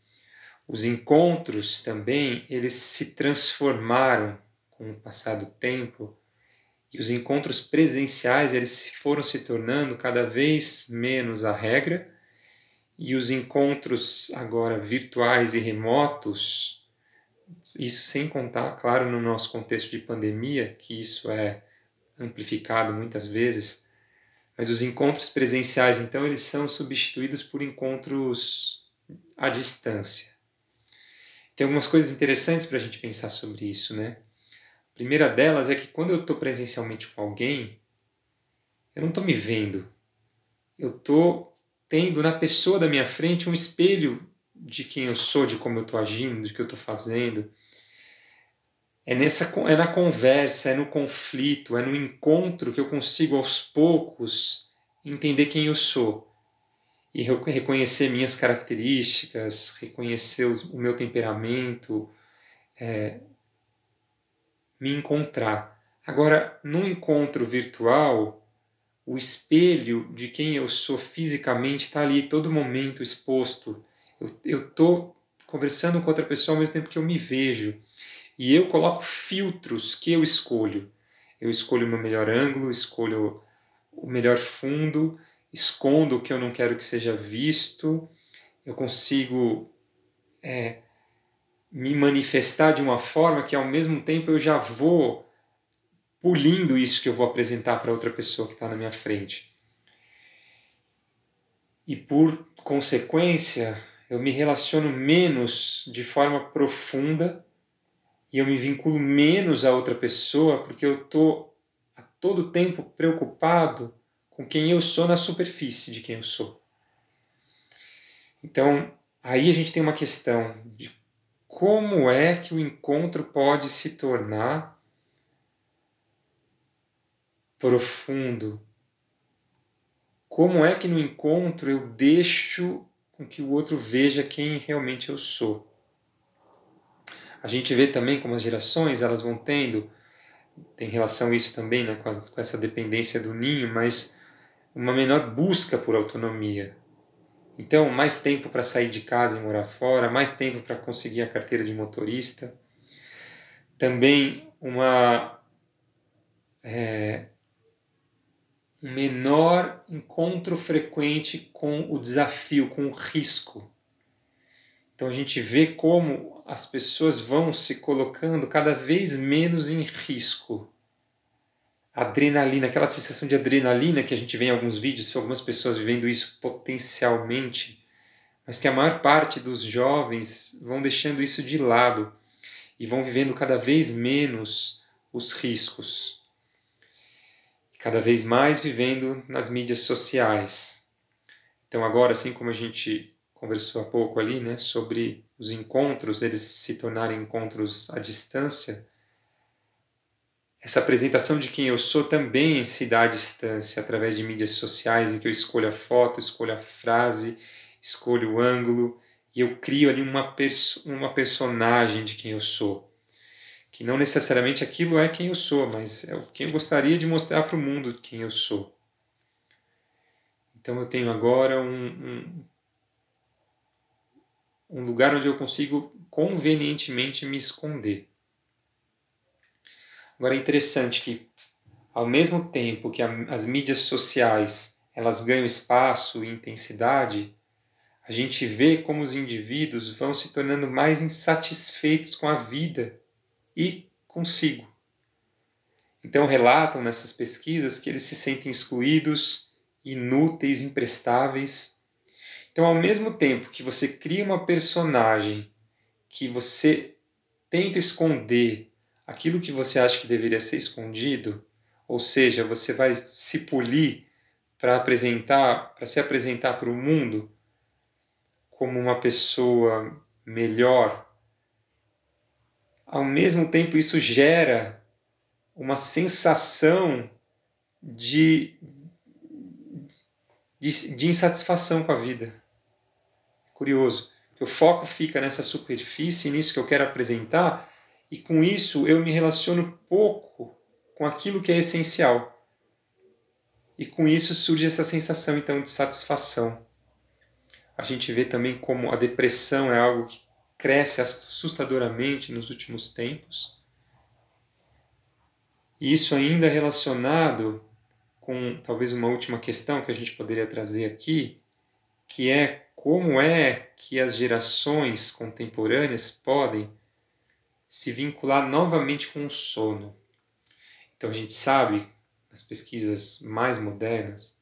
Os encontros também, eles se transformaram com o passar do tempo e os encontros presenciais, eles foram se tornando cada vez menos a regra e os encontros agora virtuais e remotos isso sem contar, claro, no nosso contexto de pandemia, que isso é amplificado muitas vezes, mas os encontros presenciais, então, eles são substituídos por encontros à distância. Tem algumas coisas interessantes para a gente pensar sobre isso, né? A primeira delas é que quando eu estou presencialmente com alguém, eu não estou me vendo, eu estou tendo na pessoa da minha frente um espelho de quem eu sou, de como eu estou agindo, de que eu estou fazendo. É, nessa, é na conversa, é no conflito, é no encontro que eu consigo aos poucos entender quem eu sou e reconhecer minhas características, reconhecer os, o meu temperamento, é, me encontrar. Agora, num encontro virtual, o espelho de quem eu sou fisicamente está ali todo momento exposto. Eu estou conversando com outra pessoa ao mesmo tempo que eu me vejo. E eu coloco filtros que eu escolho. Eu escolho o meu melhor ângulo, escolho o melhor fundo, escondo o que eu não quero que seja visto. Eu consigo é, me manifestar de uma forma que ao mesmo tempo eu já vou pulindo isso que eu vou apresentar para outra pessoa que está na minha frente. E por consequência, eu me relaciono menos de forma profunda e eu me vinculo menos a outra pessoa porque eu estou a todo tempo preocupado com quem eu sou na superfície de quem eu sou. Então, aí a gente tem uma questão de como é que o encontro pode se tornar profundo. Como é que no encontro eu deixo com que o outro veja quem realmente eu sou? A gente vê também como as gerações elas vão tendo, tem relação isso também né, com, com essa dependência do ninho, mas uma menor busca por autonomia. Então, mais tempo para sair de casa e morar fora, mais tempo para conseguir a carteira de motorista. Também uma é, menor encontro frequente com o desafio, com o risco. Então a gente vê como as pessoas vão se colocando cada vez menos em risco. Adrenalina, aquela sensação de adrenalina que a gente vê em alguns vídeos, algumas pessoas vivendo isso potencialmente, mas que a maior parte dos jovens vão deixando isso de lado e vão vivendo cada vez menos os riscos. Cada vez mais vivendo nas mídias sociais. Então agora, assim como a gente conversou há pouco ali, né, sobre os encontros, eles se tornarem encontros à distância, essa apresentação de quem eu sou também se dá à distância, através de mídias sociais, em que eu escolho a foto, escolho a frase, escolho o ângulo, e eu crio ali uma, perso uma personagem de quem eu sou. Que não necessariamente aquilo é quem eu sou, mas é o que eu gostaria de mostrar para o mundo quem eu sou. Então eu tenho agora um, um um lugar onde eu consigo convenientemente me esconder. Agora é interessante que, ao mesmo tempo que a, as mídias sociais elas ganham espaço e intensidade, a gente vê como os indivíduos vão se tornando mais insatisfeitos com a vida e consigo. Então relatam nessas pesquisas que eles se sentem excluídos, inúteis, imprestáveis então, ao mesmo tempo que você cria uma personagem que você tenta esconder aquilo que você acha que deveria ser escondido, ou seja, você vai se polir para apresentar, para se apresentar para o mundo como uma pessoa melhor. Ao mesmo tempo, isso gera uma sensação de, de, de insatisfação com a vida curioso. Que o foco fica nessa superfície, nisso que eu quero apresentar, e com isso eu me relaciono pouco com aquilo que é essencial. E com isso surge essa sensação então de satisfação. A gente vê também como a depressão é algo que cresce assustadoramente nos últimos tempos. E isso ainda relacionado com talvez uma última questão que a gente poderia trazer aqui, que é como é que as gerações contemporâneas podem se vincular novamente com o sono. Então a gente sabe, nas pesquisas mais modernas,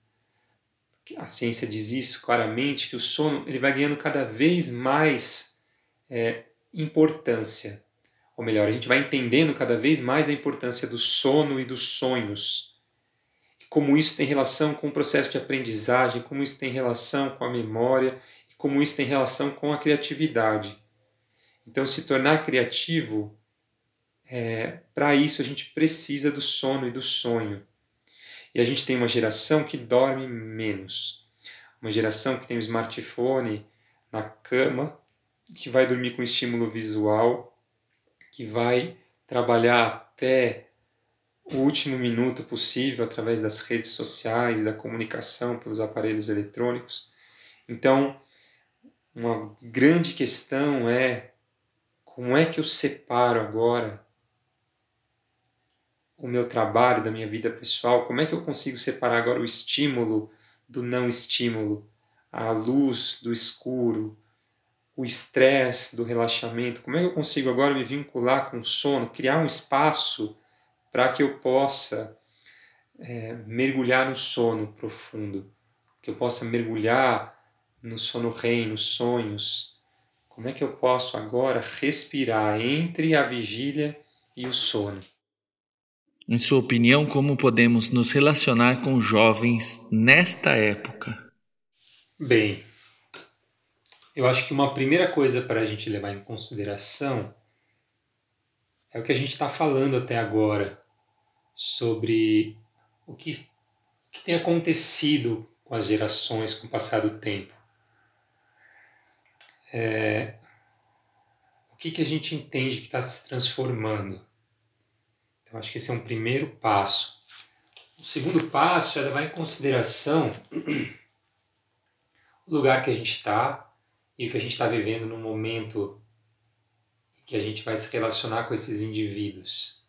a ciência diz isso claramente, que o sono ele vai ganhando cada vez mais é, importância. Ou melhor, a gente vai entendendo cada vez mais a importância do sono e dos sonhos como isso tem relação com o processo de aprendizagem, como isso tem relação com a memória e como isso tem relação com a criatividade. Então, se tornar criativo, é, para isso a gente precisa do sono e do sonho. E a gente tem uma geração que dorme menos. Uma geração que tem um smartphone na cama, que vai dormir com estímulo visual, que vai trabalhar até o último minuto possível através das redes sociais, da comunicação pelos aparelhos eletrônicos. Então, uma grande questão é como é que eu separo agora o meu trabalho da minha vida pessoal? Como é que eu consigo separar agora o estímulo do não estímulo, a luz do escuro, o estresse do relaxamento? Como é que eu consigo agora me vincular com o sono, criar um espaço para que eu possa é, mergulhar no sono profundo, que eu possa mergulhar no sono rei, nos sonhos. Como é que eu posso agora respirar entre a vigília e o sono? Em sua opinião, como podemos nos relacionar com jovens nesta época? Bem, eu acho que uma primeira coisa para a gente levar em consideração é o que a gente está falando até agora sobre o que, que tem acontecido com as gerações com o passar do tempo. É, o que, que a gente entende que está se transformando? Então, acho que esse é um primeiro passo. O segundo passo é levar em consideração o lugar que a gente está e o que a gente está vivendo no momento que a gente vai se relacionar com esses indivíduos.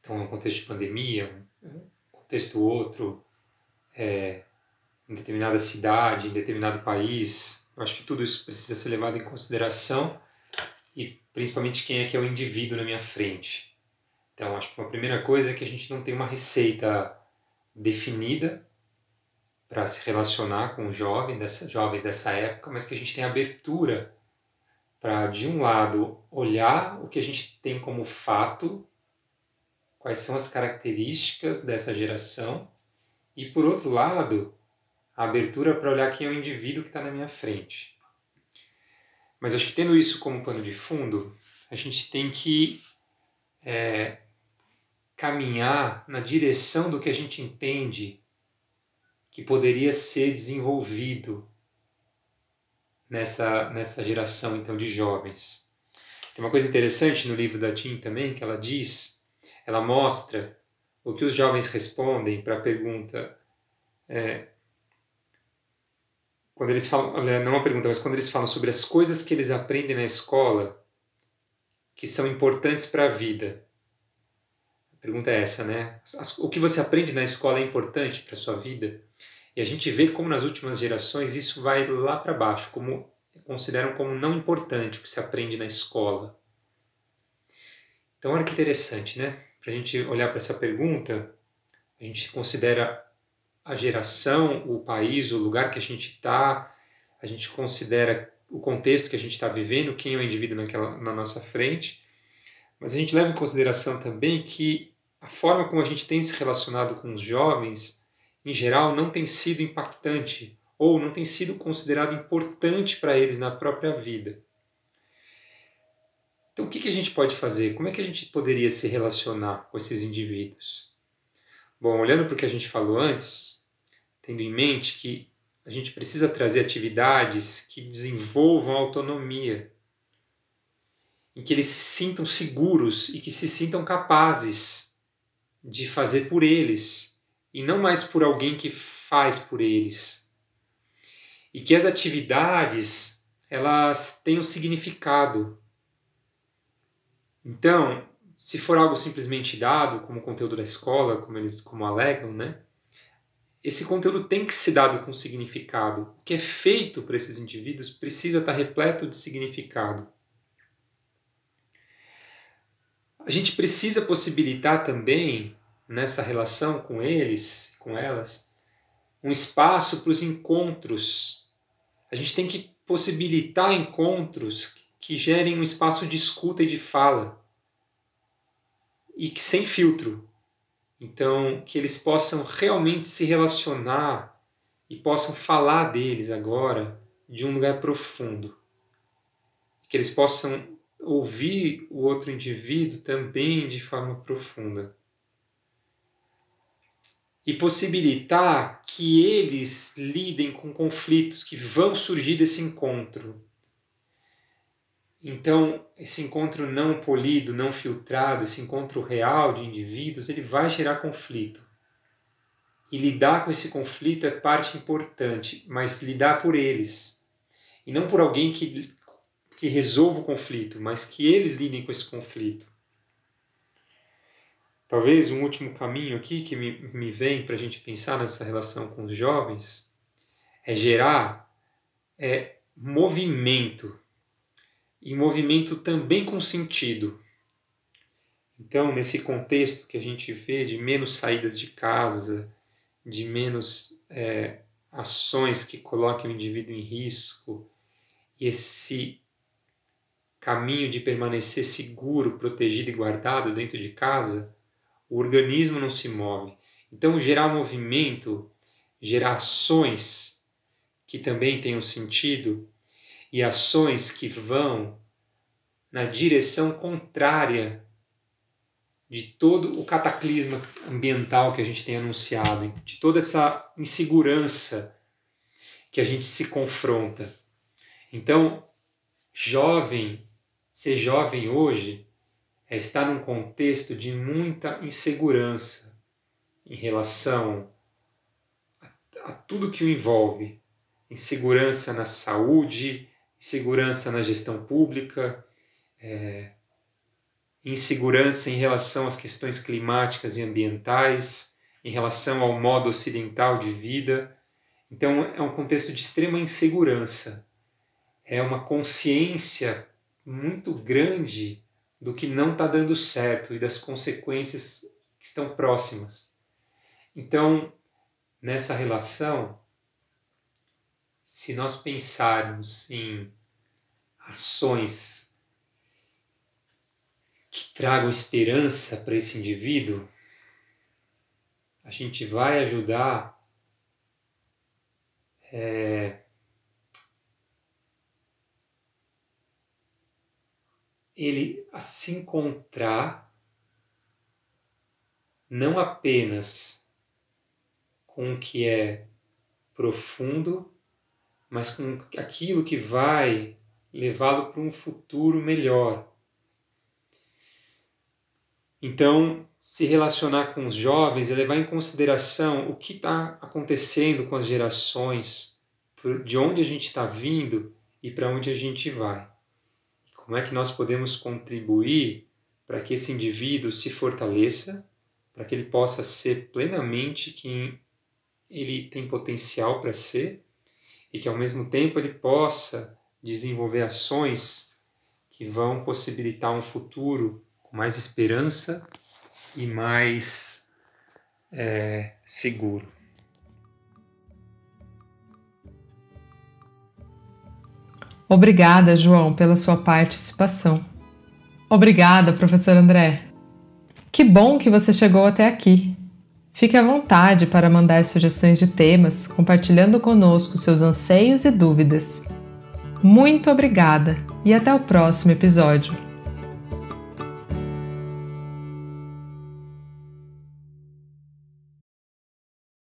Então, é um contexto de pandemia, um contexto outro, é, em determinada cidade, em determinado país. Acho que tudo isso precisa ser levado em consideração e principalmente quem é que é o indivíduo na minha frente. Então, acho que uma primeira coisa é que a gente não tem uma receita definida para se relacionar com jovens dessa, jovens dessa época, mas que a gente tem abertura para, de um lado, olhar o que a gente tem como fato quais são as características dessa geração e, por outro lado, a abertura para olhar quem é o indivíduo que está na minha frente. Mas acho que tendo isso como pano de fundo, a gente tem que é, caminhar na direção do que a gente entende que poderia ser desenvolvido nessa, nessa geração então de jovens. Tem uma coisa interessante no livro da Jean também, que ela diz ela mostra o que os jovens respondem para a pergunta. É, quando eles falam, não a pergunta, mas quando eles falam sobre as coisas que eles aprendem na escola que são importantes para a vida. A pergunta é essa, né? O que você aprende na escola é importante para a sua vida? E a gente vê como nas últimas gerações isso vai lá para baixo, como consideram como não importante o que se aprende na escola. Então, olha que interessante, né? para a gente olhar para essa pergunta, a gente considera a geração, o país, o lugar que a gente está, a gente considera o contexto que a gente está vivendo, quem é o indivíduo naquela, na nossa frente, mas a gente leva em consideração também que a forma como a gente tem se relacionado com os jovens, em geral, não tem sido impactante ou não tem sido considerado importante para eles na própria vida. Então, o que, que a gente pode fazer? Como é que a gente poderia se relacionar com esses indivíduos? Bom, olhando para o que a gente falou antes, tendo em mente que a gente precisa trazer atividades que desenvolvam autonomia, em que eles se sintam seguros e que se sintam capazes de fazer por eles e não mais por alguém que faz por eles. E que as atividades elas tenham significado então, se for algo simplesmente dado como conteúdo da escola, como eles como alegam, né? Esse conteúdo tem que ser dado com significado. O que é feito para esses indivíduos precisa estar repleto de significado. A gente precisa possibilitar também, nessa relação com eles, com elas, um espaço para os encontros. A gente tem que possibilitar encontros que gerem um espaço de escuta e de fala, e que sem filtro, Então, que eles possam realmente se relacionar e possam falar deles agora de um lugar profundo. Que eles possam ouvir o outro indivíduo também de forma profunda. E possibilitar que eles lidem com conflitos que vão surgir desse encontro então, esse encontro não polido, não filtrado, esse encontro real de indivíduos, ele vai gerar conflito. E lidar com esse conflito é parte importante, mas lidar por eles. E não por alguém que, que resolva o conflito, mas que eles lidem com esse conflito. Talvez um último caminho aqui que me, me vem para a gente pensar nessa relação com os jovens é gerar é, movimento e movimento também com sentido. Então, nesse contexto que a gente vê de menos saídas de casa, de menos é, ações que coloquem o indivíduo em risco, esse caminho de permanecer seguro, protegido e guardado dentro de casa, o organismo não se move. Então, gerar movimento, gerar ações que também tenham sentido, e ações que vão na direção contrária de todo o cataclisma ambiental que a gente tem anunciado, de toda essa insegurança que a gente se confronta. Então, jovem, ser jovem hoje é estar num contexto de muita insegurança em relação a, a tudo que o envolve. Insegurança na saúde, insegurança na gestão pública, é, insegurança em relação às questões climáticas e ambientais, em relação ao modo ocidental de vida. Então, é um contexto de extrema insegurança. É uma consciência muito grande do que não está dando certo e das consequências que estão próximas. Então, nessa relação, se nós pensarmos em ações que tragam esperança para esse indivíduo, a gente vai ajudar é, ele a se encontrar não apenas com o que é profundo mas com aquilo que vai levá-lo para um futuro melhor. Então, se relacionar com os jovens é levar em consideração o que está acontecendo com as gerações, de onde a gente está vindo e para onde a gente vai. Como é que nós podemos contribuir para que esse indivíduo se fortaleça, para que ele possa ser plenamente quem ele tem potencial para ser e que ao mesmo tempo ele possa desenvolver ações que vão possibilitar um futuro com mais esperança e mais é, seguro. Obrigada, João, pela sua participação. Obrigada, professor André. Que bom que você chegou até aqui. Fique à vontade para mandar sugestões de temas, compartilhando conosco seus anseios e dúvidas. Muito obrigada e até o próximo episódio.